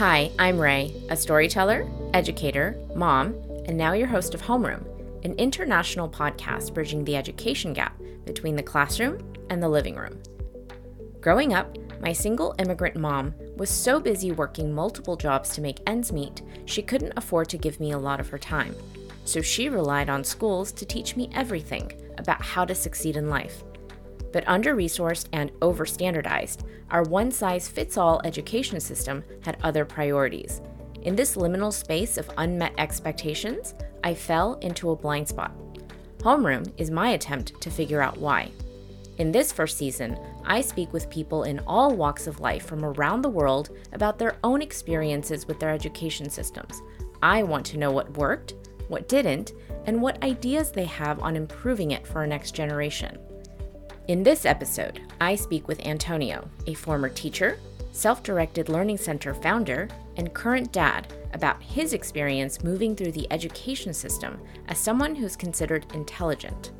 Hi, I'm Ray, a storyteller, educator, mom, and now your host of Homeroom, an international podcast bridging the education gap between the classroom and the living room. Growing up, my single immigrant mom was so busy working multiple jobs to make ends meet, she couldn't afford to give me a lot of her time. So she relied on schools to teach me everything about how to succeed in life. But under resourced and over standardized, our one size fits all education system had other priorities. In this liminal space of unmet expectations, I fell into a blind spot. Homeroom is my attempt to figure out why. In this first season, I speak with people in all walks of life from around the world about their own experiences with their education systems. I want to know what worked, what didn't, and what ideas they have on improving it for our next generation. In this episode, I speak with Antonio, a former teacher, self directed learning center founder, and current dad, about his experience moving through the education system as someone who's considered intelligent.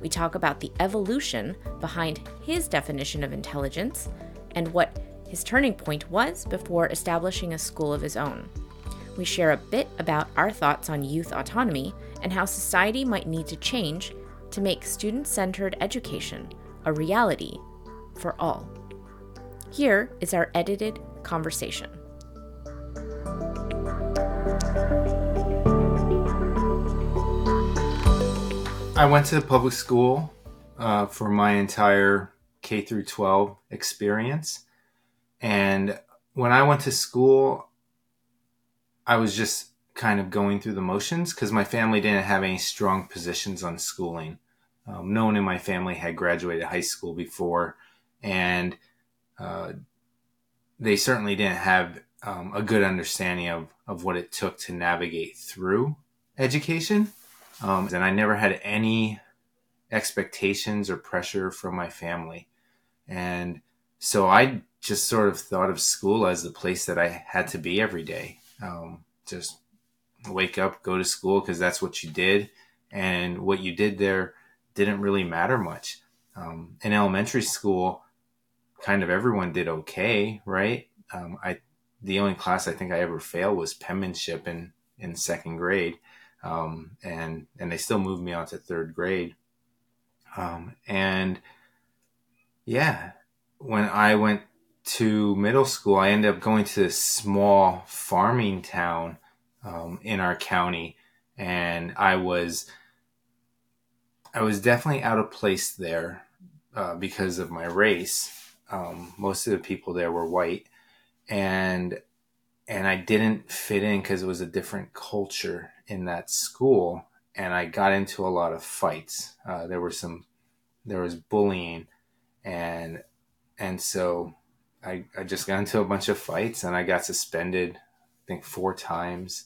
We talk about the evolution behind his definition of intelligence and what his turning point was before establishing a school of his own. We share a bit about our thoughts on youth autonomy and how society might need to change to make student centered education a reality for all. Here is our edited conversation. I went to public school uh, for my entire K through 12 experience. And when I went to school, I was just kind of going through the motions because my family didn't have any strong positions on schooling. Um, no one in my family had graduated high school before, and uh, they certainly didn't have um, a good understanding of, of what it took to navigate through education. Um, and I never had any expectations or pressure from my family. And so I just sort of thought of school as the place that I had to be every day. Um, just wake up, go to school because that's what you did. And what you did there didn't really matter much. Um, in elementary school, kind of everyone did okay, right? Um, I the only class I think I ever failed was penmanship in in second grade, um, and and they still moved me on to third grade. Um, and yeah, when I went to middle school, I ended up going to this small farming town um, in our county, and I was I was definitely out of place there uh, because of my race. Um, most of the people there were white, and and I didn't fit in because it was a different culture in that school, and I got into a lot of fights. Uh, there were some, there was bullying, and and so I I just got into a bunch of fights, and I got suspended, I think four times,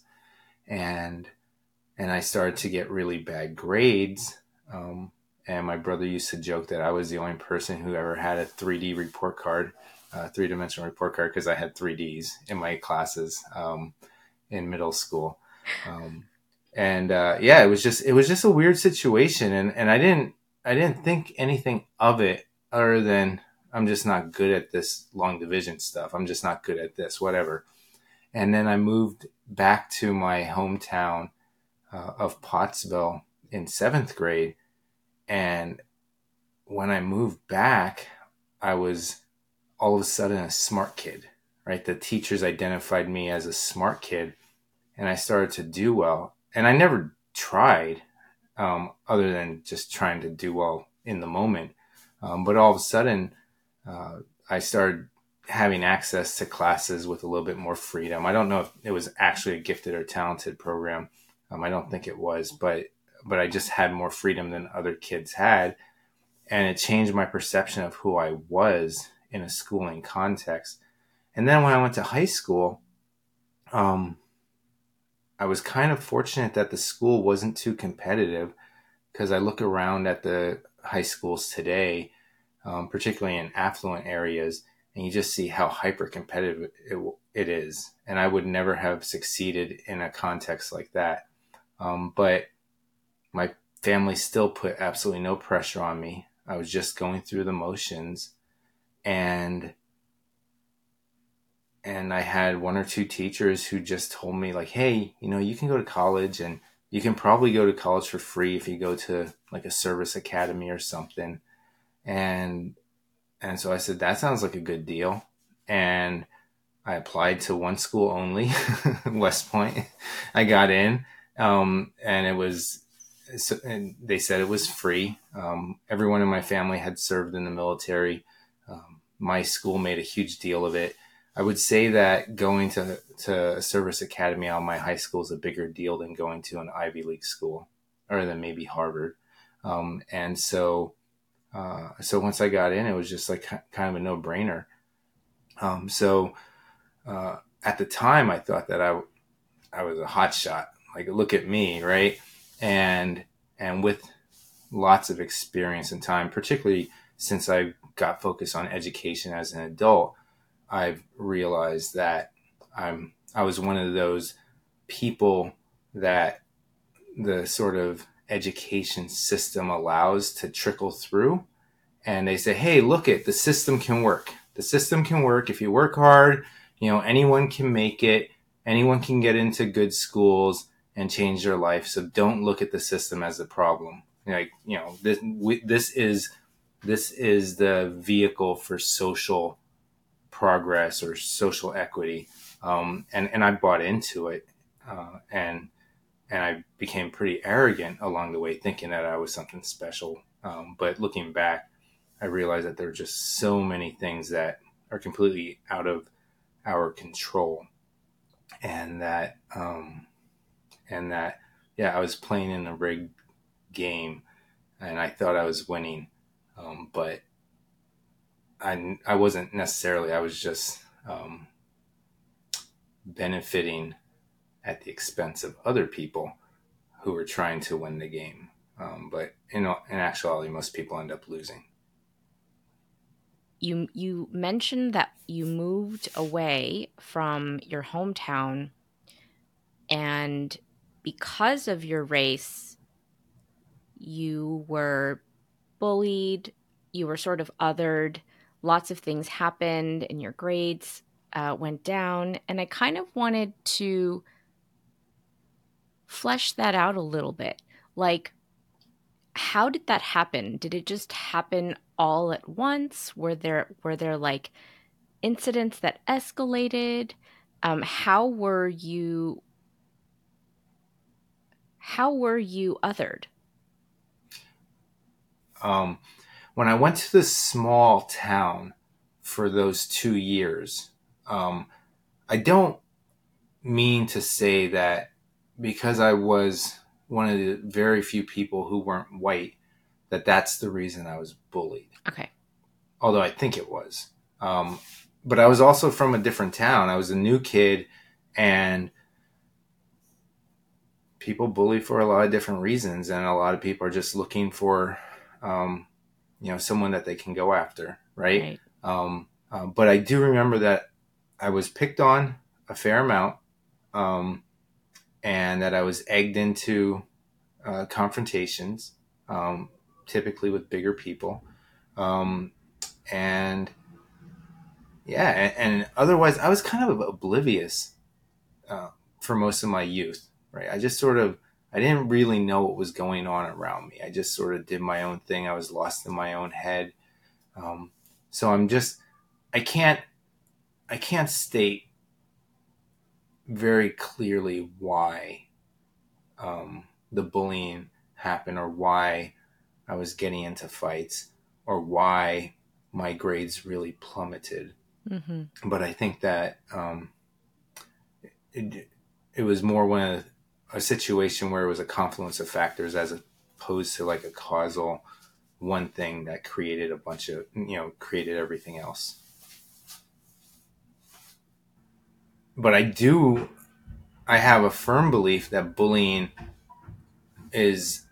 and and I started to get really bad grades. Um, and my brother used to joke that I was the only person who ever had a 3D report card uh, three dimensional report card because I had 3Ds in my classes um, in middle school. Um, and uh, yeah, it was just it was just a weird situation, and and I didn't I didn't think anything of it other than I'm just not good at this long division stuff. I'm just not good at this, whatever. And then I moved back to my hometown uh, of Pottsville in seventh grade, and when I moved back, I was all of a sudden a smart kid, right? The teachers identified me as a smart kid and I started to do well. And I never tried um, other than just trying to do well in the moment. Um, but all of a sudden, uh, I started having access to classes with a little bit more freedom. I don't know if it was actually a gifted or talented program. Um, I don't think it was, but but I just had more freedom than other kids had, and it changed my perception of who I was in a schooling context. And then when I went to high school, um, I was kind of fortunate that the school wasn't too competitive because I look around at the high schools today, um, particularly in affluent areas, and you just see how hyper competitive it, it is. And I would never have succeeded in a context like that. Um, but my family still put absolutely no pressure on me. I was just going through the motions and and I had one or two teachers who just told me like, "Hey, you know, you can go to college and you can probably go to college for free if you go to like a service academy or something." And and so I said, "That sounds like a good deal." And I applied to one school only, West Point. I got in, um, and it was, and they said it was free. Um, everyone in my family had served in the military. Um, my school made a huge deal of it. I would say that going to to a service academy out of my high school is a bigger deal than going to an Ivy League school, or than maybe Harvard. Um, and so, uh, so once I got in, it was just like kind of a no brainer. Um, so uh, at the time, I thought that I I was a hot shot. Like, look at me, right? And and with lots of experience and time, particularly since I got focused on education as an adult, I've realized that I'm I was one of those people that the sort of education system allows to trickle through. And they say hey look it the system can work. The system can work. If you work hard you know anyone can make it. Anyone can get into good schools and change their life. So don't look at the system as a problem. Like you know this we, this is this is the vehicle for social progress or social equity. Um, and and I bought into it uh, and and I became pretty arrogant along the way thinking that I was something special. Um, but looking back I realized that there are just so many things that are completely out of our control and that um and that yeah i was playing in a rigged game and i thought i was winning um but i i wasn't necessarily i was just um benefiting at the expense of other people who were trying to win the game um, but in, in actuality most people end up losing. You you mentioned that you moved away from your hometown and because of your race you were bullied you were sort of othered lots of things happened and your grades uh, went down and i kind of wanted to flesh that out a little bit like how did that happen did it just happen all at once? Were there were there like incidents that escalated? Um, how were you how were you othered? Um, when I went to this small town for those two years, um, I don't mean to say that because I was one of the very few people who weren't white, that that's the reason I was bullied. Okay. Although I think it was. Um, but I was also from a different town. I was a new kid, and people bully for a lot of different reasons, and a lot of people are just looking for, um, you know, someone that they can go after, right? right. Um, uh, but I do remember that I was picked on a fair amount, um, and that I was egged into uh, confrontations, um, typically with bigger people. Um, and yeah, and, and, otherwise, I was kind of oblivious uh, for most of my youth. Right, I just sort of I didn't really know what was going on around me. I just sort of did my own thing. I was lost in my own head. Um, so I'm just I can't I can't state very clearly why um, the bullying happened or why I was getting into fights or why my grades really plummeted. Mm-hmm. But I think that um, it, it was more one of a situation where it was a confluence of factors as opposed to like a causal one thing that created a bunch of you know created everything else. But I do I have a firm belief that bullying is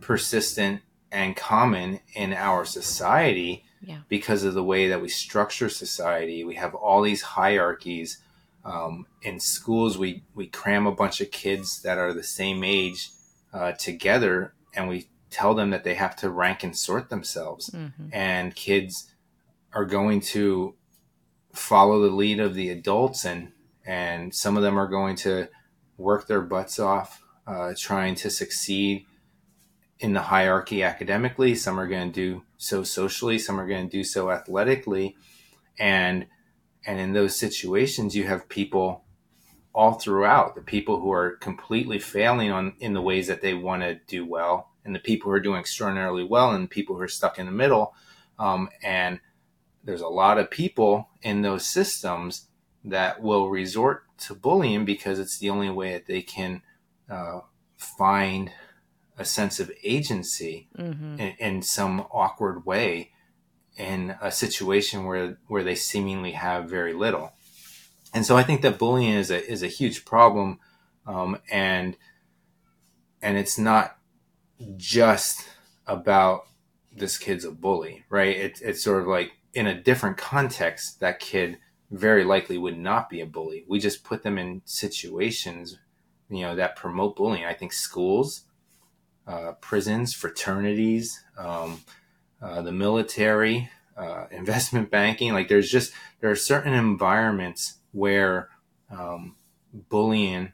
persistent and common in our society yeah. because of the way that we structure society. We have all these hierarchies. Um, in schools, we, we cram a bunch of kids that are the same age uh, together and we tell them that they have to rank and sort themselves. Mm-hmm. And kids are going to follow the lead of the adults and and some of them are going to work their butts off uh, trying to succeed in the hierarchy academically some are going to do so socially some are going to do so athletically and and in those situations you have people all throughout the people who are completely failing on in the ways that they want to do well and the people who are doing extraordinarily well and people who are stuck in the middle um, and there's a lot of people in those systems that will resort to bullying because it's the only way that they can uh, find a sense of agency mm-hmm. in, in, some awkward way in a situation where where they seemingly have very little. And so I think that bullying is a is a huge problem, um, and and it's not just about this kid's a bully, right? It, it's sort of like in a different context, that kid very likely would not be a bully. We just put them in situations, you know, that promote bullying. I think schools, uh, prisons, fraternities, um, uh, the military, uh, investment banking. Like there's just there are certain environments where um, bullying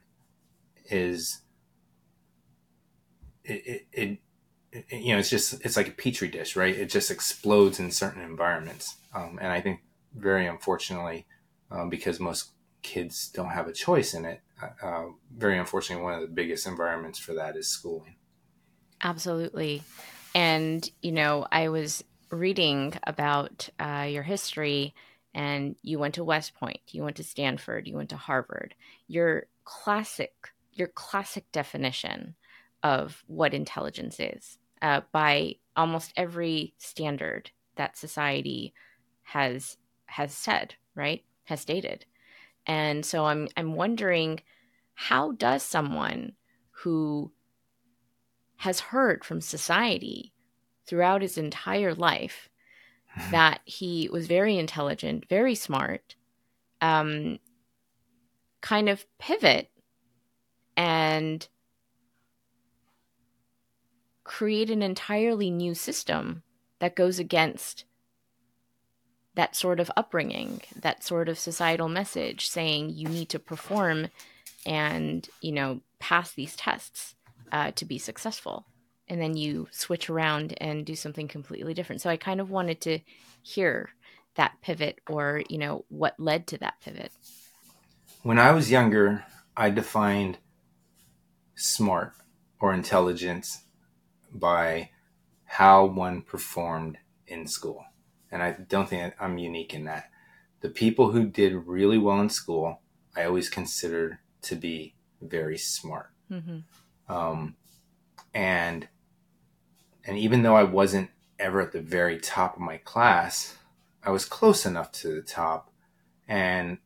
is it, it, it you know, it's just it's like a petri dish, right? It just explodes in certain environments, um, and I think very unfortunately, um, because most kids don't have a choice in it. Uh, uh, very unfortunately, one of the biggest environments for that is schooling. Absolutely, and you know, I was reading about uh, your history, and you went to West Point, you went to Stanford, you went to Harvard. Your classic, your classic definition of what intelligence is uh, by almost every standard that society has has said, right? Has stated. And so I'm I'm wondering how does someone who has heard from society throughout his entire life that he was very intelligent, very smart, um, kind of pivot and create an entirely new system that goes against that sort of upbringing, that sort of societal message saying you need to perform and, you know, pass these tests uh, to be successful. And then you switch around and do something completely different. So I kind of wanted to hear that pivot or, you know, what led to that pivot. When I was younger, I defined smart or intelligence by how one performed in school. And I don't think I'm unique in that. The people who did really well in school, I always considered to be very smart. Mm-hmm. Um, and and even though I wasn't ever at the very top of my class, I was close enough to the top, and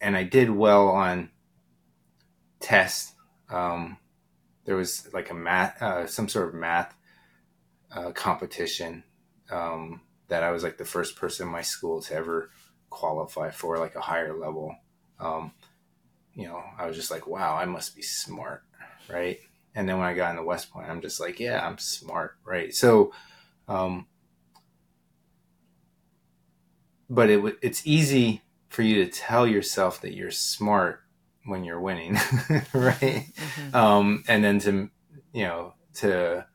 and I did well on tests. Um, there was like a math, uh, some sort of math uh, competition um, that I was like the first person in my school to ever qualify for, like a higher level. Um, you know, I was just like, wow, I must be smart, right? And then when I got into West Point, I'm just like, yeah, I'm smart, right? So, um, but it it's easy for you to tell yourself that you're smart when you're winning, right? Mm-hmm. Um, and then to you know to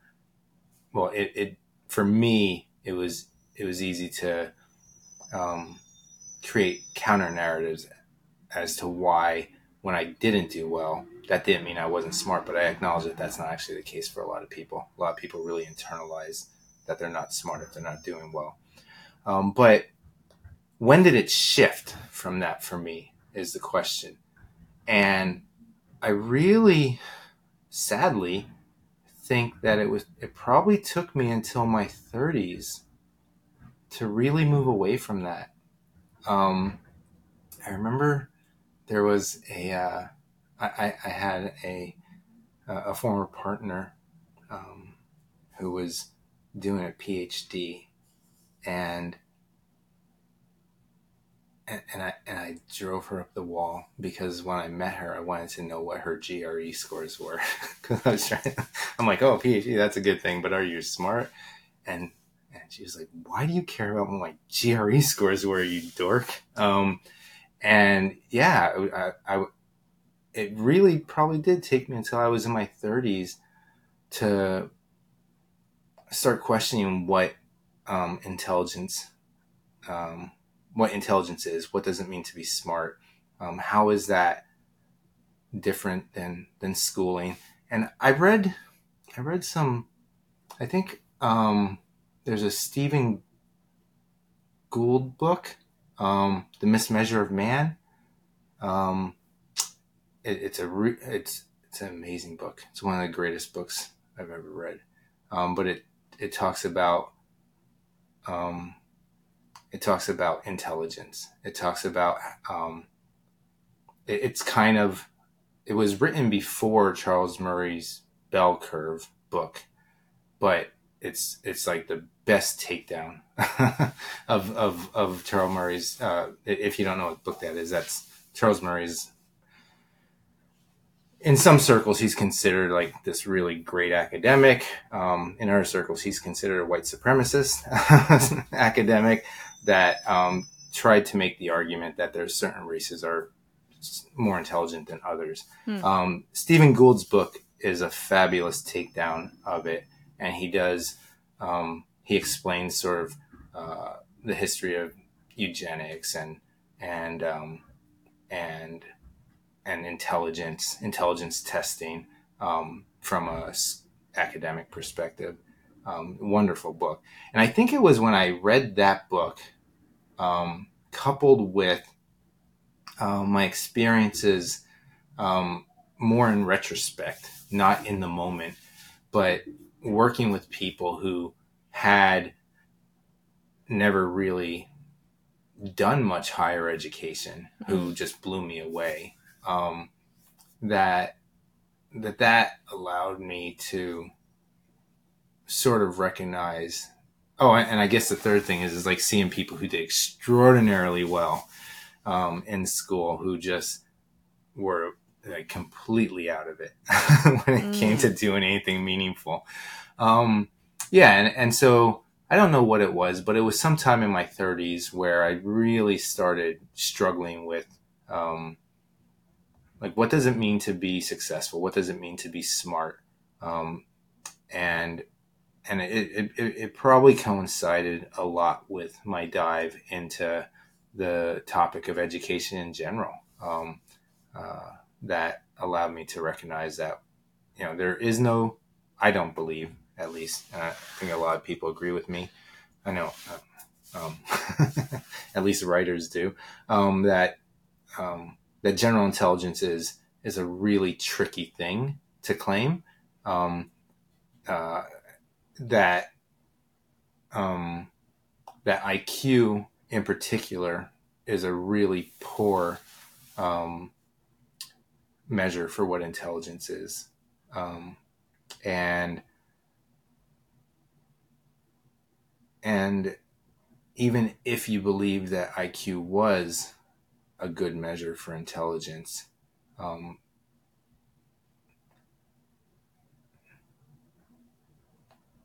well, it, it for me it was it was easy to um, create counter narratives as to why when I didn't do well, that didn't mean I wasn't smart, but I acknowledge that that's not actually the case for a lot of people. A lot of people really internalize that they're not smart if they're not doing well. Um, but when did it shift from that for me is the question. And I really, sadly, think that it was it probably took me until my 30s to really move away from that. Um, I remember there was a uh, I, I had a a former partner um, who was doing a PhD, and and, I and I drove her up the wall because when I met her, I wanted to know what her GRE scores were because I was trying. I'm like, oh, PhD, that's a good thing, but are you smart? And And she was like, why do you care about my GRE scores where you dork? Um, and yeah, I, I, it really probably did take me until I was in my 30s to start questioning what um, intelligence, um, what intelligence is. What does it mean to be smart? Um, how is that different than than schooling? And I read, I read some. I think um, there's a Stephen Gould book, um, "The Mismeasure of Man." Um, it, it's a re- it's it's an amazing book. It's one of the greatest books I've ever read. Um, but it it talks about um, it talks about intelligence. It talks about um, it, it's kind of it was written before Charles Murray's Bell Curve book, but it's it's like the best takedown of of of Charles Murray's. Uh, if you don't know what book that is, that's Charles Murray's in some circles he's considered like this really great academic um, in other circles he's considered a white supremacist academic that um, tried to make the argument that there's certain races are more intelligent than others hmm. um, stephen gould's book is a fabulous takedown of it and he does um, he explains sort of uh, the history of eugenics and and um, and and intelligence intelligence testing um, from a academic perspective. Um, wonderful book, and I think it was when I read that book, um, coupled with uh, my experiences um, more in retrospect, not in the moment, but working with people who had never really done much higher education, who mm-hmm. just blew me away um, that that that allowed me to sort of recognize oh and i guess the third thing is is like seeing people who did extraordinarily well um, in school who just were like completely out of it when it mm. came to doing anything meaningful. Um, yeah and, and so i don't know what it was but it was sometime in my 30s where i really started struggling with um, like what does it mean to be successful? What does it mean to be smart? Um, and and it, it, it probably coincided a lot with my dive into the topic of education in general. Um, uh, that allowed me to recognize that you know there is no i don't believe at least i think a lot of people agree with me i know uh, um, at least writers do um, that um, that general intelligence is is a really tricky thing to claim. Um, uh, that um, that IQ in particular is a really poor um, measure for what intelligence is, um, and and even if you believe that IQ was a good measure for intelligence. Um,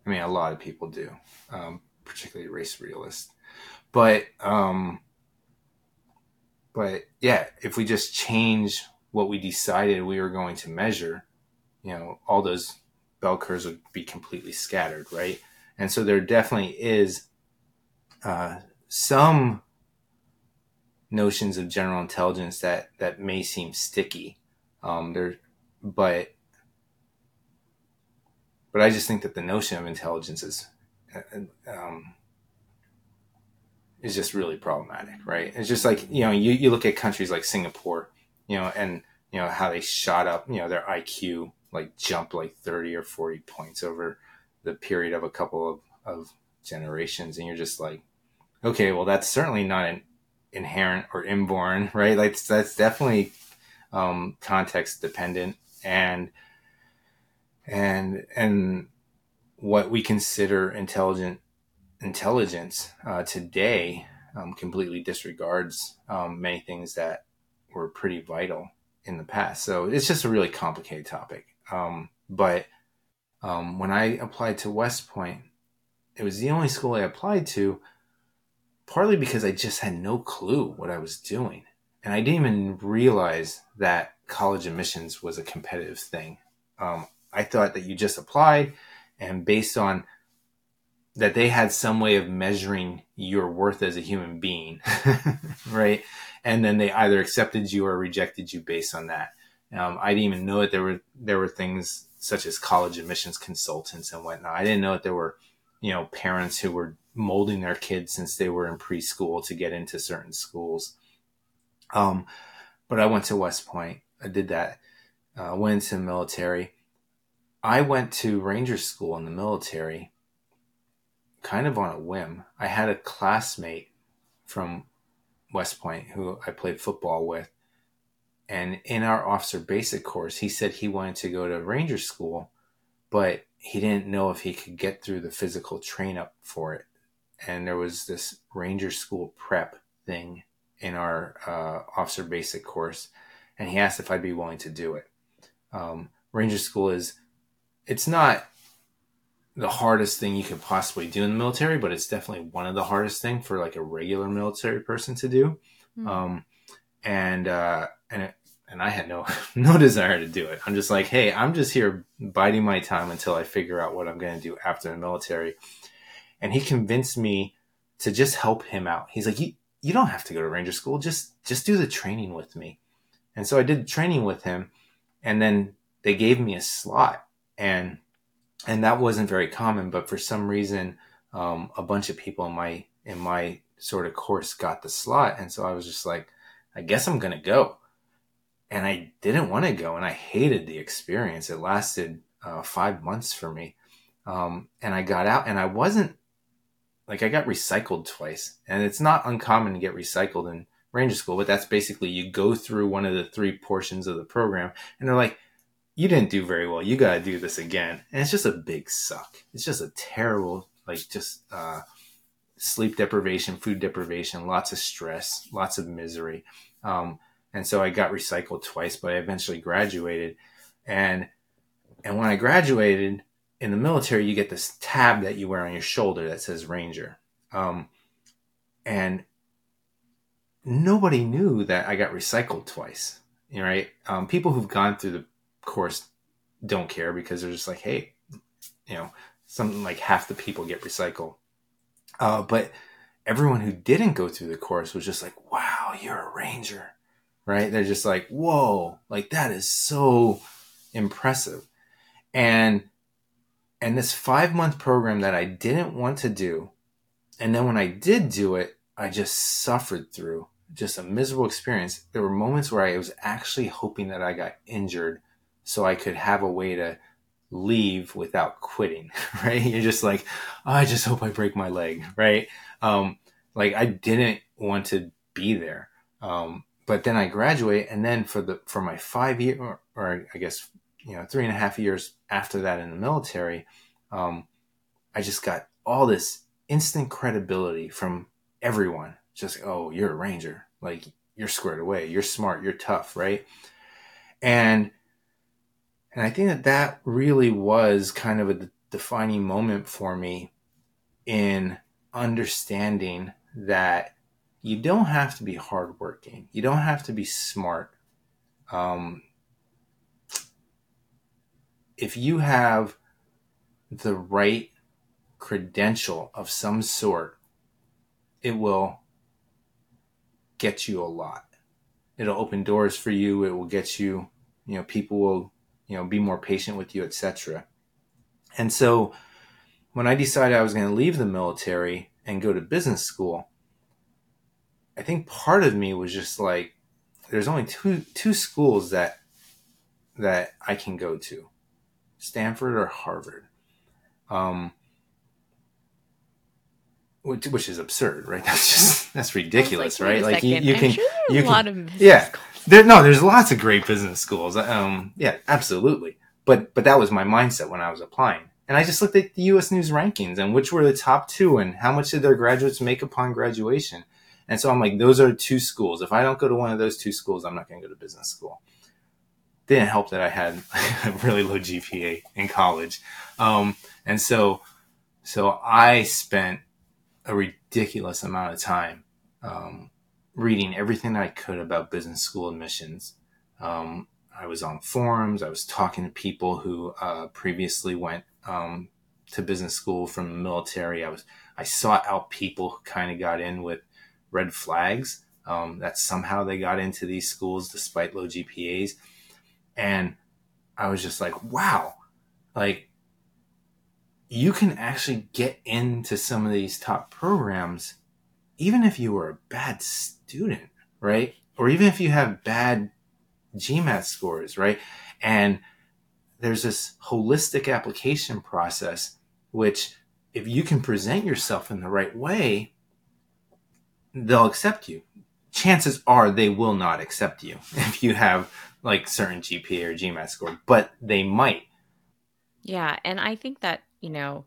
I mean, a lot of people do, um, particularly race realists. But, um, but yeah, if we just change what we decided we were going to measure, you know, all those bell curves would be completely scattered, right? And so there definitely is uh, some notions of general intelligence that that may seem sticky. Um, there, but but I just think that the notion of intelligence is um, is just really problematic, right? It's just like you know you, you look at countries like Singapore, you know, and you know how they shot up, you know, their IQ like jumped like thirty or forty points over the period of a couple of, of generations, and you're just like, okay, well that's certainly not an inherent or inborn, right? Like that's definitely um, context dependent and and and what we consider intelligent intelligence uh, today um, completely disregards um, many things that were pretty vital in the past. So it's just a really complicated topic. Um, but um, when I applied to West Point, it was the only school I applied to, partly because I just had no clue what I was doing. And I didn't even realize that college admissions was a competitive thing. Um, I thought that you just applied, and based on that, they had some way of measuring your worth as a human being, right? And then they either accepted you or rejected you based on that. Um, I didn't even know that there were there were things such as college admissions consultants and whatnot. I didn't know that there were, you know, parents who were molding their kids since they were in preschool to get into certain schools. Um, but I went to West Point. I did that. Uh, went into the military. I went to Ranger School in the military, kind of on a whim. I had a classmate from West Point who I played football with, and in our officer basic course, he said he wanted to go to Ranger School, but he didn't know if he could get through the physical train up for it. And there was this Ranger School prep thing in our uh, officer basic course, and he asked if I'd be willing to do it. Um, Ranger School is, it's not the hardest thing you could possibly do in the military, but it's definitely one of the hardest thing for like a regular military person to do. Mm. Um, and uh, and it, and I had no no desire to do it. I'm just like, hey, I'm just here biding my time until I figure out what I'm going to do after the military. And he convinced me to just help him out. He's like, you you don't have to go to ranger school. Just just do the training with me. And so I did training with him, and then they gave me a slot, and and that wasn't very common. But for some reason, um, a bunch of people in my in my sort of course got the slot, and so I was just like, I guess I'm gonna go. And I didn't want to go, and I hated the experience. It lasted uh, five months for me, um, and I got out, and I wasn't like I got recycled twice, and it's not uncommon to get recycled in Ranger School, but that's basically you go through one of the three portions of the program, and they're like, "You didn't do very well. You got to do this again." And it's just a big suck. It's just a terrible, like, just uh, sleep deprivation, food deprivation, lots of stress, lots of misery. Um, and so I got recycled twice, but I eventually graduated. And and when I graduated in the military, you get this tab that you wear on your shoulder that says Ranger. Um, and nobody knew that I got recycled twice. Right? Um, people who've gone through the course don't care because they're just like, hey, you know, something like half the people get recycled. Uh, but everyone who didn't go through the course was just like, wow, you're a ranger, right? They're just like, whoa, like that is so impressive. And, and this five month program that I didn't want to do. And then when I did do it, I just suffered through just a miserable experience. There were moments where I was actually hoping that I got injured so I could have a way to leave without quitting, right? You're just like, oh, I just hope I break my leg, right? Um, like I didn't want to be there. Um, but then I graduate, and then for the for my five year, or, or, I guess you know three and a half years after that in the military, um, I just got all this instant credibility from everyone. Just oh, you're a ranger, like you're squared away, you're smart, you're tough, right? And and I think that that really was kind of a defining moment for me in understanding that you don't have to be hardworking. You don't have to be smart. Um, if you have the right credential of some sort, it will get you a lot. It'll open doors for you. It will get you, you know, people will you know, be more patient with you, etc. And so when I decided I was going to leave the military and go to business school, I think part of me was just like, there's only two two schools that that I can go to, Stanford or Harvard, um, which, which is absurd, right? That's just that's ridiculous, like, right? Like you, you can sure you can, yeah. There, no, there's lots of great business schools. Um, yeah, absolutely. But but that was my mindset when I was applying, and I just looked at the U.S. News rankings and which were the top two, and how much did their graduates make upon graduation. And so I'm like, those are two schools. If I don't go to one of those two schools, I'm not going to go to business school. Didn't help that I had a really low GPA in college, um, and so So I spent a ridiculous amount of time um, reading everything I could about business school admissions. Um, I was on forums. I was talking to people who uh, previously went um, to business school from the military. I was I sought out people who kind of got in with red flags um, that somehow they got into these schools despite low GPAs, and I was just like, wow, like you can actually get into some of these top programs even if you were a bad student, right? Or even if you have bad GMAT scores, right? And there's this holistic application process, which if you can present yourself in the right way, they'll accept you. Chances are they will not accept you if you have like certain GPA or GMAT score, but they might. Yeah. And I think that, you know,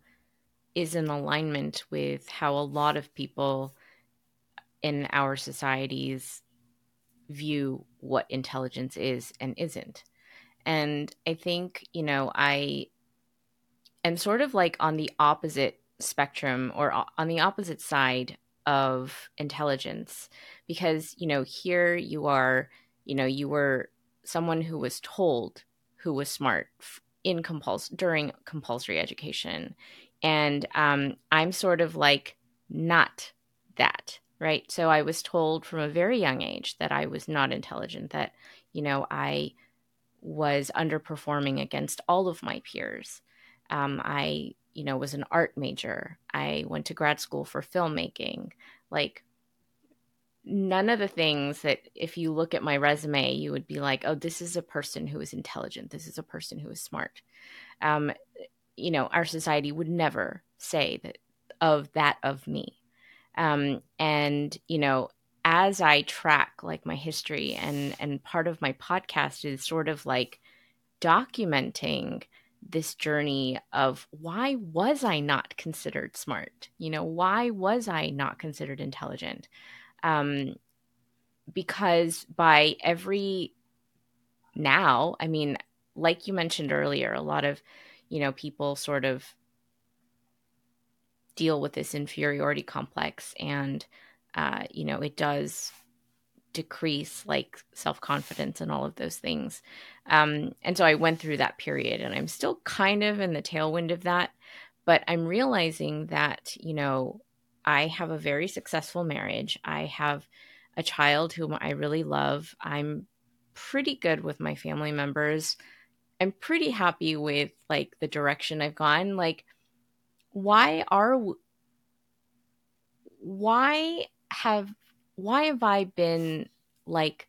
is in alignment with how a lot of people in our society's view what intelligence is and isn't. And I think, you know, I am sort of like on the opposite spectrum or on the opposite side of intelligence because, you know, here you are, you know, you were someone who was told who was smart in compuls during compulsory education. And um, I'm sort of like not that right? So I was told from a very young age that I was not intelligent, that, you know, I was underperforming against all of my peers. Um, I, you know, was an art major. I went to grad school for filmmaking. Like, none of the things that if you look at my resume, you would be like, oh, this is a person who is intelligent. This is a person who is smart. Um, you know, our society would never say that of that of me um, and, you know, as I track like my history and and part of my podcast is sort of like documenting this journey of why was I not considered smart? You know, why was I not considered intelligent? Um, because by every now, I mean, like you mentioned earlier, a lot of, you know, people sort of deal with this inferiority complex and uh, you know it does decrease like self-confidence and all of those things. Um, and so i went through that period and i'm still kind of in the tailwind of that but i'm realizing that you know i have a very successful marriage. I have a child whom i really love. I'm pretty good with my family members. I'm pretty happy with like the direction i've gone. Like why are why have why have I been like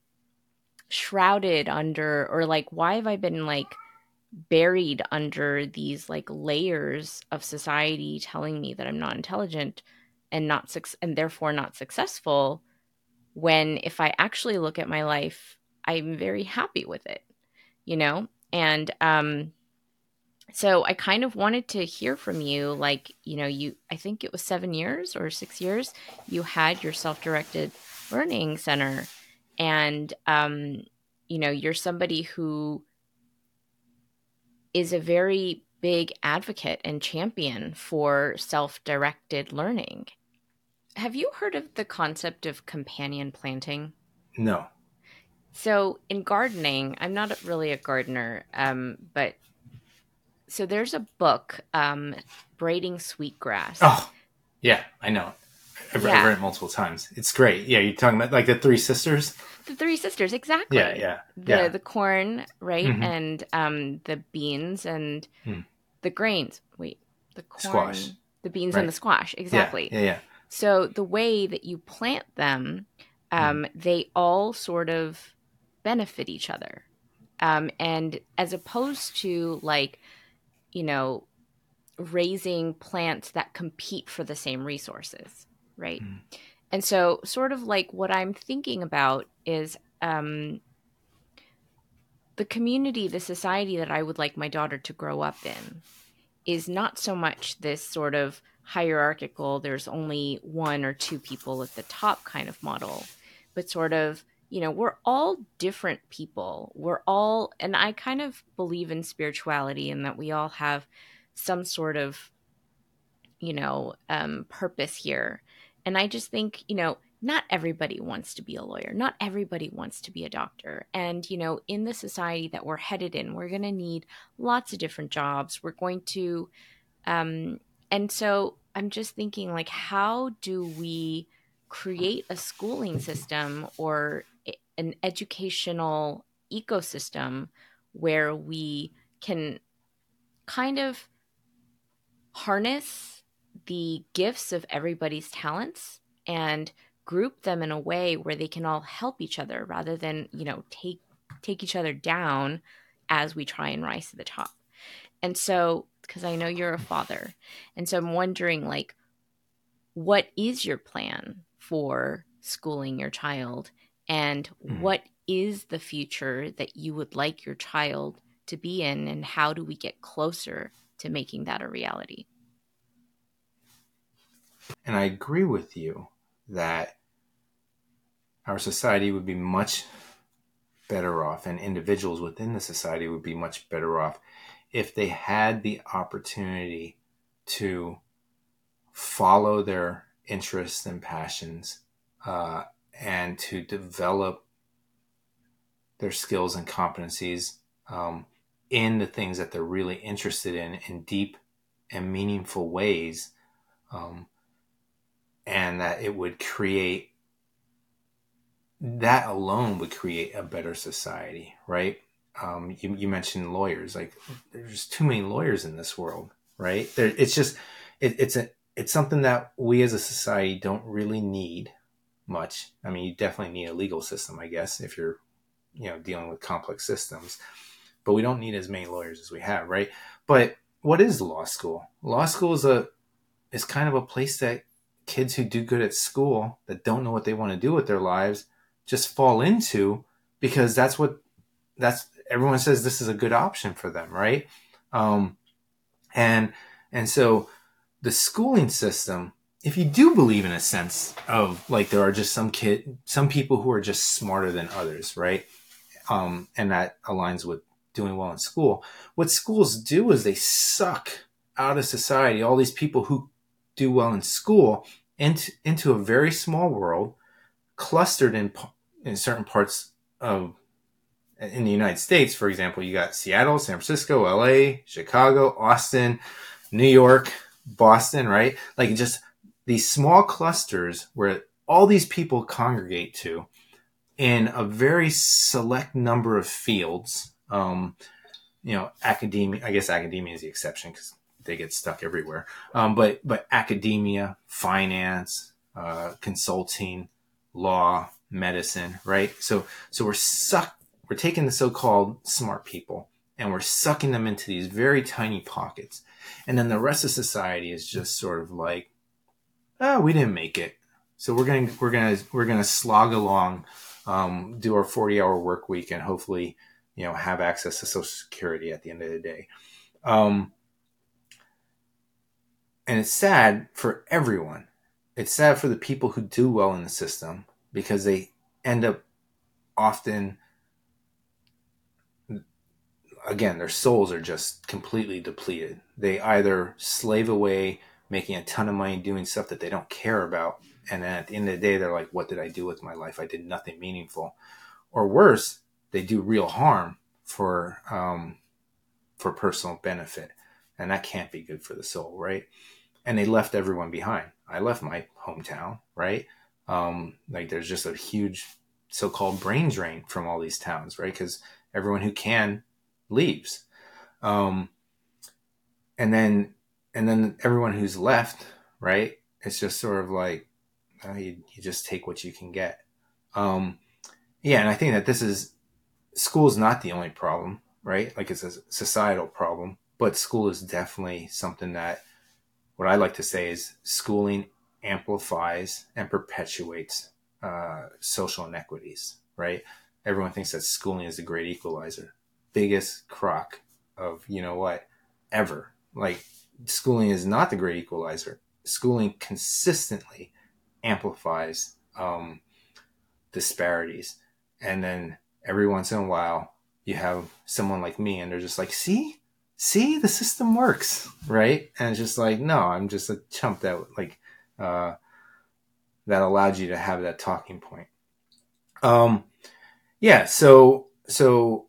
shrouded under or like why have I been like buried under these like layers of society telling me that I'm not intelligent and not su- and therefore not successful when if I actually look at my life I'm very happy with it you know? And um so I kind of wanted to hear from you like you know you I think it was 7 years or 6 years you had your self-directed learning center and um you know you're somebody who is a very big advocate and champion for self-directed learning. Have you heard of the concept of companion planting? No. So in gardening, I'm not really a gardener, um, but so there's a book, um, Braiding Sweetgrass. Oh, yeah, I know. I've, yeah. Read it multiple times. It's great. Yeah, you're talking about like the three sisters. The three sisters, exactly. Yeah, yeah. The yeah. the corn, right, mm-hmm. and um, the beans and mm. the grains. Wait, the corn, squash, the beans right. and the squash. Exactly. Yeah, yeah, yeah. So the way that you plant them, um, mm. they all sort of benefit each other, um, and as opposed to like you know, raising plants that compete for the same resources, right? Mm. And so, sort of like what I'm thinking about is um, the community, the society that I would like my daughter to grow up in is not so much this sort of hierarchical, there's only one or two people at the top kind of model, but sort of you know, we're all different people. We're all, and I kind of believe in spirituality and that we all have some sort of you know, um, purpose here. And I just think, you know, not everybody wants to be a lawyer. Not everybody wants to be a doctor. And, you know, in the society that we're headed in, we're going to need lots of different jobs. We're going to, um, and so I'm just thinking, like, how do we create a schooling system or an educational ecosystem where we can kind of harness the gifts of everybody's talents and group them in a way where they can all help each other rather than you know take take each other down as we try and rise to the top. And so because i know you're a father and so i'm wondering like what is your plan for schooling your child and mm. what is the future that you would like your child to be in and how do we get closer to making that a reality and i agree with you that our society would be much better off and individuals within the society would be much better off if they had the opportunity to follow their interests and passions uh, and to develop their skills and competencies um, in the things that they're really interested in in deep and meaningful ways um, and that it would create that alone would create a better society right? Um, you, you, mentioned lawyers like there's too many lawyers in this world right? There, it's just it, it's a it's something that we as a society don't really need much. I mean, you definitely need a legal system, I guess, if you're, you know, dealing with complex systems. But we don't need as many lawyers as we have, right? But what is law school? Law school is a is kind of a place that kids who do good at school that don't know what they want to do with their lives just fall into because that's what that's everyone says this is a good option for them, right? Um, and and so the schooling system, if you do believe in a sense of like there are just some kid, some people who are just smarter than others, right? Um, and that aligns with doing well in school. What schools do is they suck out of society all these people who do well in school into into a very small world, clustered in in certain parts of in the United States. For example, you got Seattle, San Francisco, L.A., Chicago, Austin, New York, Boston, right? Like just these small clusters where all these people congregate to in a very select number of fields. Um, you know, academia, I guess academia is the exception because they get stuck everywhere. Um, but, but academia, finance, uh, consulting, law, medicine, right? So, so we're suck, we're taking the so-called smart people and we're sucking them into these very tiny pockets. And then the rest of society is just sort of like, oh, we didn't make it. So we're going to, we're going to, we're going to slog along, um, do our 40 hour work week and hopefully, you know, have access to social security at the end of the day. Um, and it's sad for everyone. It's sad for the people who do well in the system because they end up often again, their souls are just completely depleted. They either slave away, making a ton of money doing stuff that they don't care about. And then at the end of the day, they're like, what did I do with my life? I did nothing meaningful. Or worse, they do real harm for, um, for personal benefit. And that can't be good for the soul, right? And they left everyone behind. I left my hometown, right? Um, like there's just a huge so-called brain drain from all these towns, right? Because everyone who can leaves. Um, and then, and then everyone who's left, right? It's just sort of like, uh, you, you just take what you can get. Um, yeah. And I think that this is, school is not the only problem, right? Like it's a societal problem, but school is definitely something that what I like to say is schooling amplifies and perpetuates uh, social inequities, right? Everyone thinks that schooling is a great equalizer biggest crock of you know what ever. Like schooling is not the great equalizer. Schooling consistently amplifies um, disparities, and then every once in a while you have someone like me, and they're just like, "See, see, the system works, right? And it's just like, no, I'm just a chump that like uh, that allowed you to have that talking point. Um, yeah. So so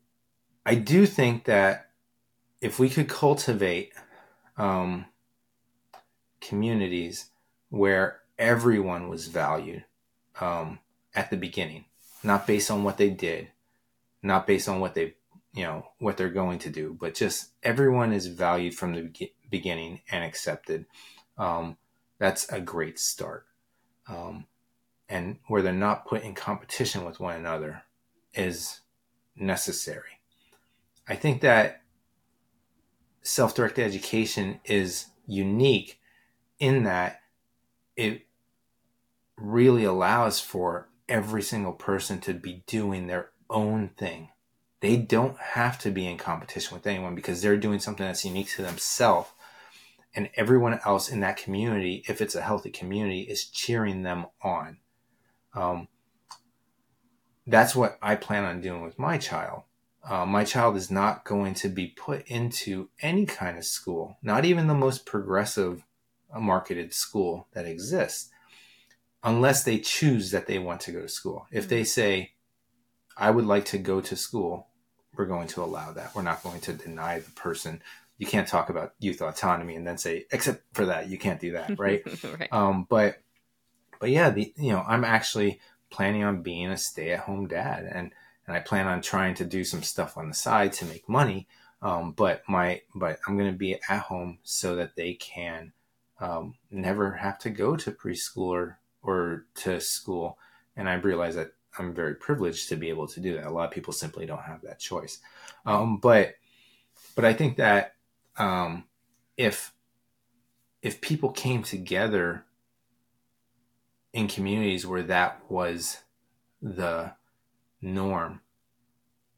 I do think that if we could cultivate um, communities where everyone was valued um, at the beginning, not based on what they did, not based on what they, you know, what they're going to do, but just everyone is valued from the be- beginning and accepted. Um, that's a great start. Um, and where they're not put in competition with one another is necessary. I think that self directed education is unique in that it really allows for every single person to be doing their own thing. They don't have to be in competition with anyone because they're doing something that's unique to themselves. And everyone else in that community, if it's a healthy community, is cheering them on. Um, that's what I plan on doing with my child. Uh, my child is not going to be put into any kind of school, not even the most progressive uh, marketed school that exists, unless they choose that they want to go to school. If they mm-hmm. say, I would like to go to school, we're going to allow that. We're not going to deny the person. You can't talk about youth autonomy and then say, except for that, you can't do that, right? right. Um, but, but yeah, the, you know, I'm actually planning on being a stay at home dad and, and I plan on trying to do some stuff on the side to make money. Um, but my, but I'm going to be at home so that they can, um, never have to go to preschool or, or to school. And I realize that I'm very privileged to be able to do that. A lot of people simply don't have that choice. Um, but, but I think that, um, if, if people came together in communities where that was the norm,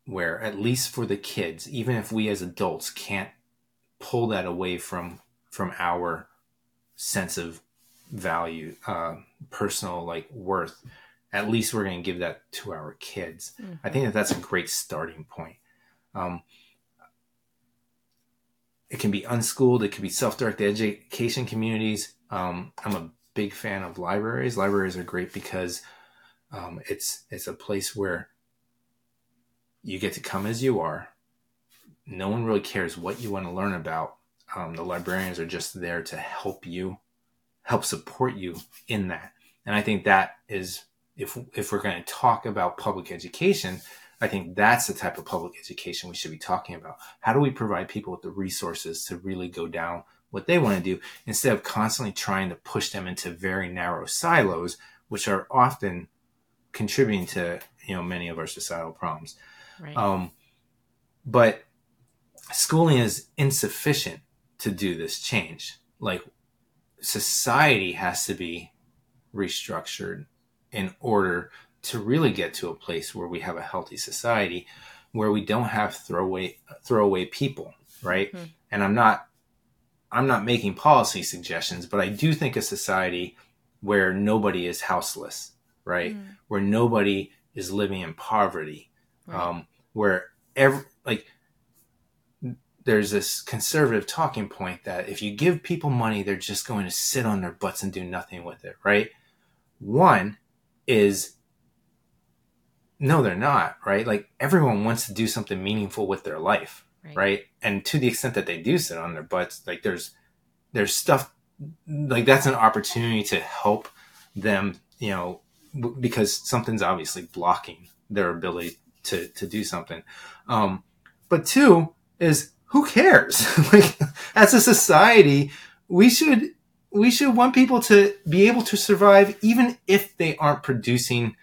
where at least for the kids, even if we as adults can't pull that away from from our sense of value, uh, personal like worth, at least we're going to give that to our kids. Mm-hmm. I think that that's a great starting point. Um, it can be unschooled. It can be self-directed education communities. Um, I'm a big fan of libraries. Libraries are great because um, it's it's a place where you get to come as you are. No one really cares what you want to learn about. Um, the librarians are just there to help you, help support you in that. And I think that is if if we're going to talk about public education, I think that's the type of public education we should be talking about. How do we provide people with the resources to really go down what they want to do instead of constantly trying to push them into very narrow silos, which are often contributing to you know many of our societal problems. Right. Um, but schooling is insufficient to do this change. Like society has to be restructured in order to really get to a place where we have a healthy society where we don't have throwaway throwaway people, right? Mm-hmm. And I'm not I'm not making policy suggestions, but I do think a society where nobody is houseless, right? Mm. Where nobody is living in poverty, right. um, where every like there's this conservative talking point that if you give people money, they're just going to sit on their butts and do nothing with it, right? One is no, they're not, right? Like everyone wants to do something meaningful with their life, right. right? And to the extent that they do sit on their butts, like there's there's stuff like that's an opportunity to help them, you know, because something's obviously blocking their ability to to do something. Um, but two is who cares? like as a society, we should we should want people to be able to survive even if they aren't producing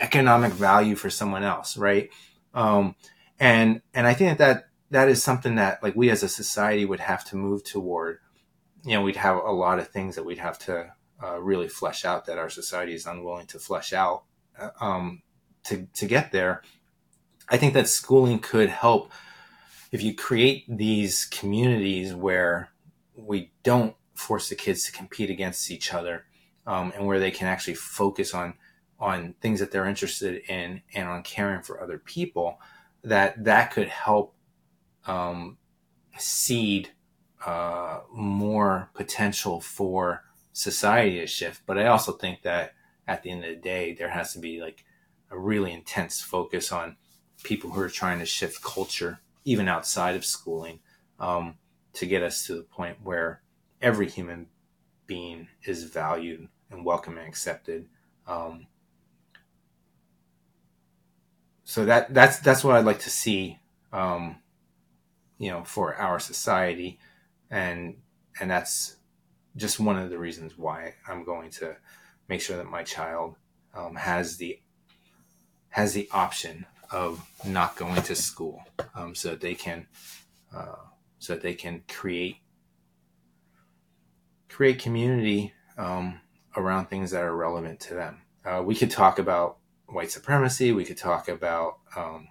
economic value for someone else, right? Um, and and I think that, that that is something that like we as a society would have to move toward. You know, we'd have a lot of things that we'd have to uh, really flesh out that our society is unwilling to flesh out uh, um, to to get there. I think that schooling could help if you create these communities where we don't force the kids to compete against each other um, and where they can actually focus on on things that they're interested in and on caring for other people that that could help um, seed uh, more potential for society to shift. But I also think that at the end of the day, there has to be like a really intense focus on people who are trying to shift culture, even outside of schooling, um, to get us to the point where every human being is valued and welcome and accepted. Um, so that that's that's what I'd like to see, um, you know, for our society, and and that's just one of the reasons why I'm going to make sure that my child um, has the has the option of not going to school, um, so that they can uh, so that they can create create community um, around things that are relevant to them. Uh, we could talk about white supremacy. We could talk about um,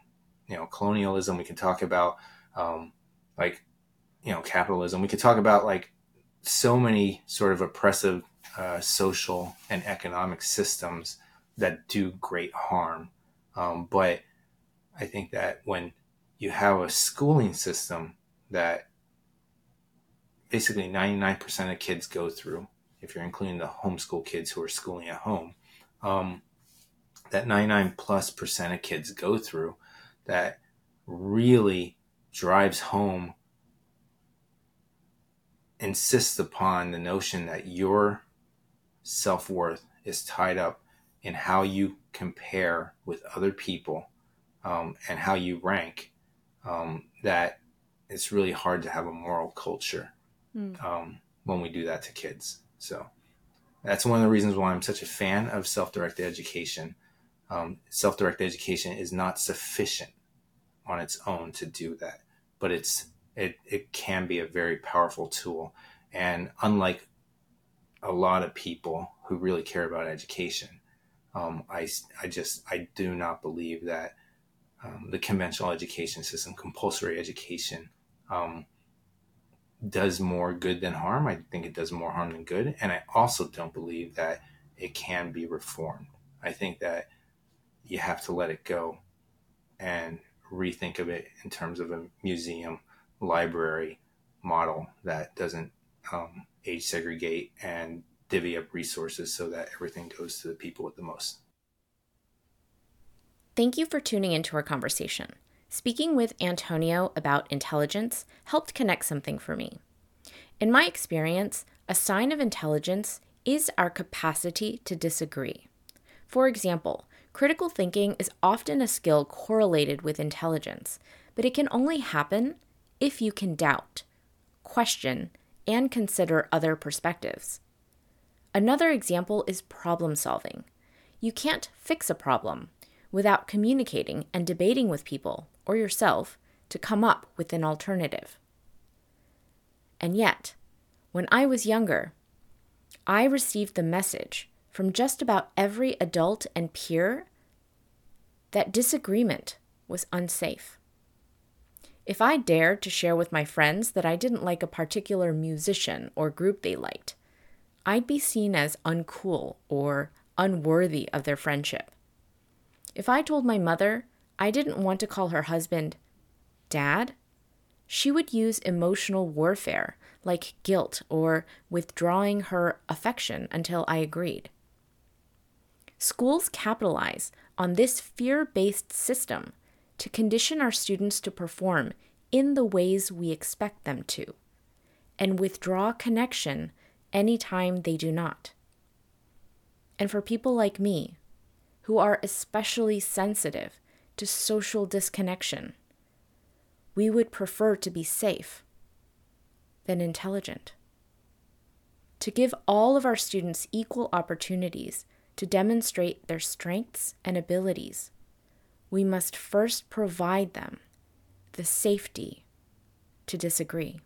you know colonialism. We could talk about um, like you know capitalism. We could talk about like so many sort of oppressive uh, social and economic systems that do great harm. Um, but I think that when you have a schooling system that basically 99% of kids go through, if you're including the homeschool kids who are schooling at home, um, that 99 plus percent of kids go through that really drives home insists upon the notion that your self-worth is tied up in how you compare with other people um, and how you rank um, that it's really hard to have a moral culture mm. um, when we do that to kids. So that's one of the reasons why i'm such a fan of self-directed education. Um, self-directed education is not sufficient on its own to do that but it's it, it can be a very powerful tool. And unlike a lot of people who really care about education um, I, I just i do not believe that um, the conventional education system compulsory education um, does more good than harm. I think it does more harm than good. And i also don't believe that it can be reformed. I think that you have to let it go and rethink of it in terms of a museum library model that doesn't um, age segregate and divvy up resources so that everything goes to the people with the most. Thank you for tuning into our conversation. Speaking with Antonio about intelligence helped connect something for me. In my experience, a sign of intelligence is our capacity to disagree. For example, Critical thinking is often a skill correlated with intelligence, but it can only happen if you can doubt, question, and consider other perspectives. Another example is problem solving. You can't fix a problem without communicating and debating with people or yourself to come up with an alternative. And yet, when I was younger, I received the message from just about every adult and peer that disagreement was unsafe. If I dared to share with my friends that I didn't like a particular musician or group they liked, I'd be seen as uncool or unworthy of their friendship. If I told my mother I didn't want to call her husband dad, she would use emotional warfare like guilt or withdrawing her affection until I agreed. Schools capitalize on this fear based system to condition our students to perform in the ways we expect them to and withdraw connection anytime they do not. And for people like me, who are especially sensitive to social disconnection, we would prefer to be safe than intelligent. To give all of our students equal opportunities to demonstrate their strengths and abilities, we must first provide them the safety to disagree.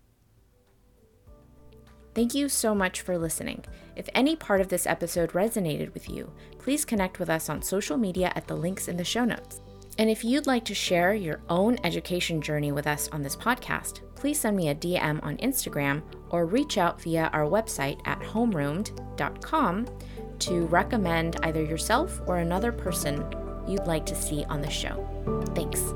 Thank you so much for listening. If any part of this episode resonated with you, please connect with us on social media at the links in the show notes. And if you'd like to share your own education journey with us on this podcast, please send me a DM on Instagram or reach out via our website at homeroomed.com to recommend either yourself or another person you'd like to see on the show. Thanks.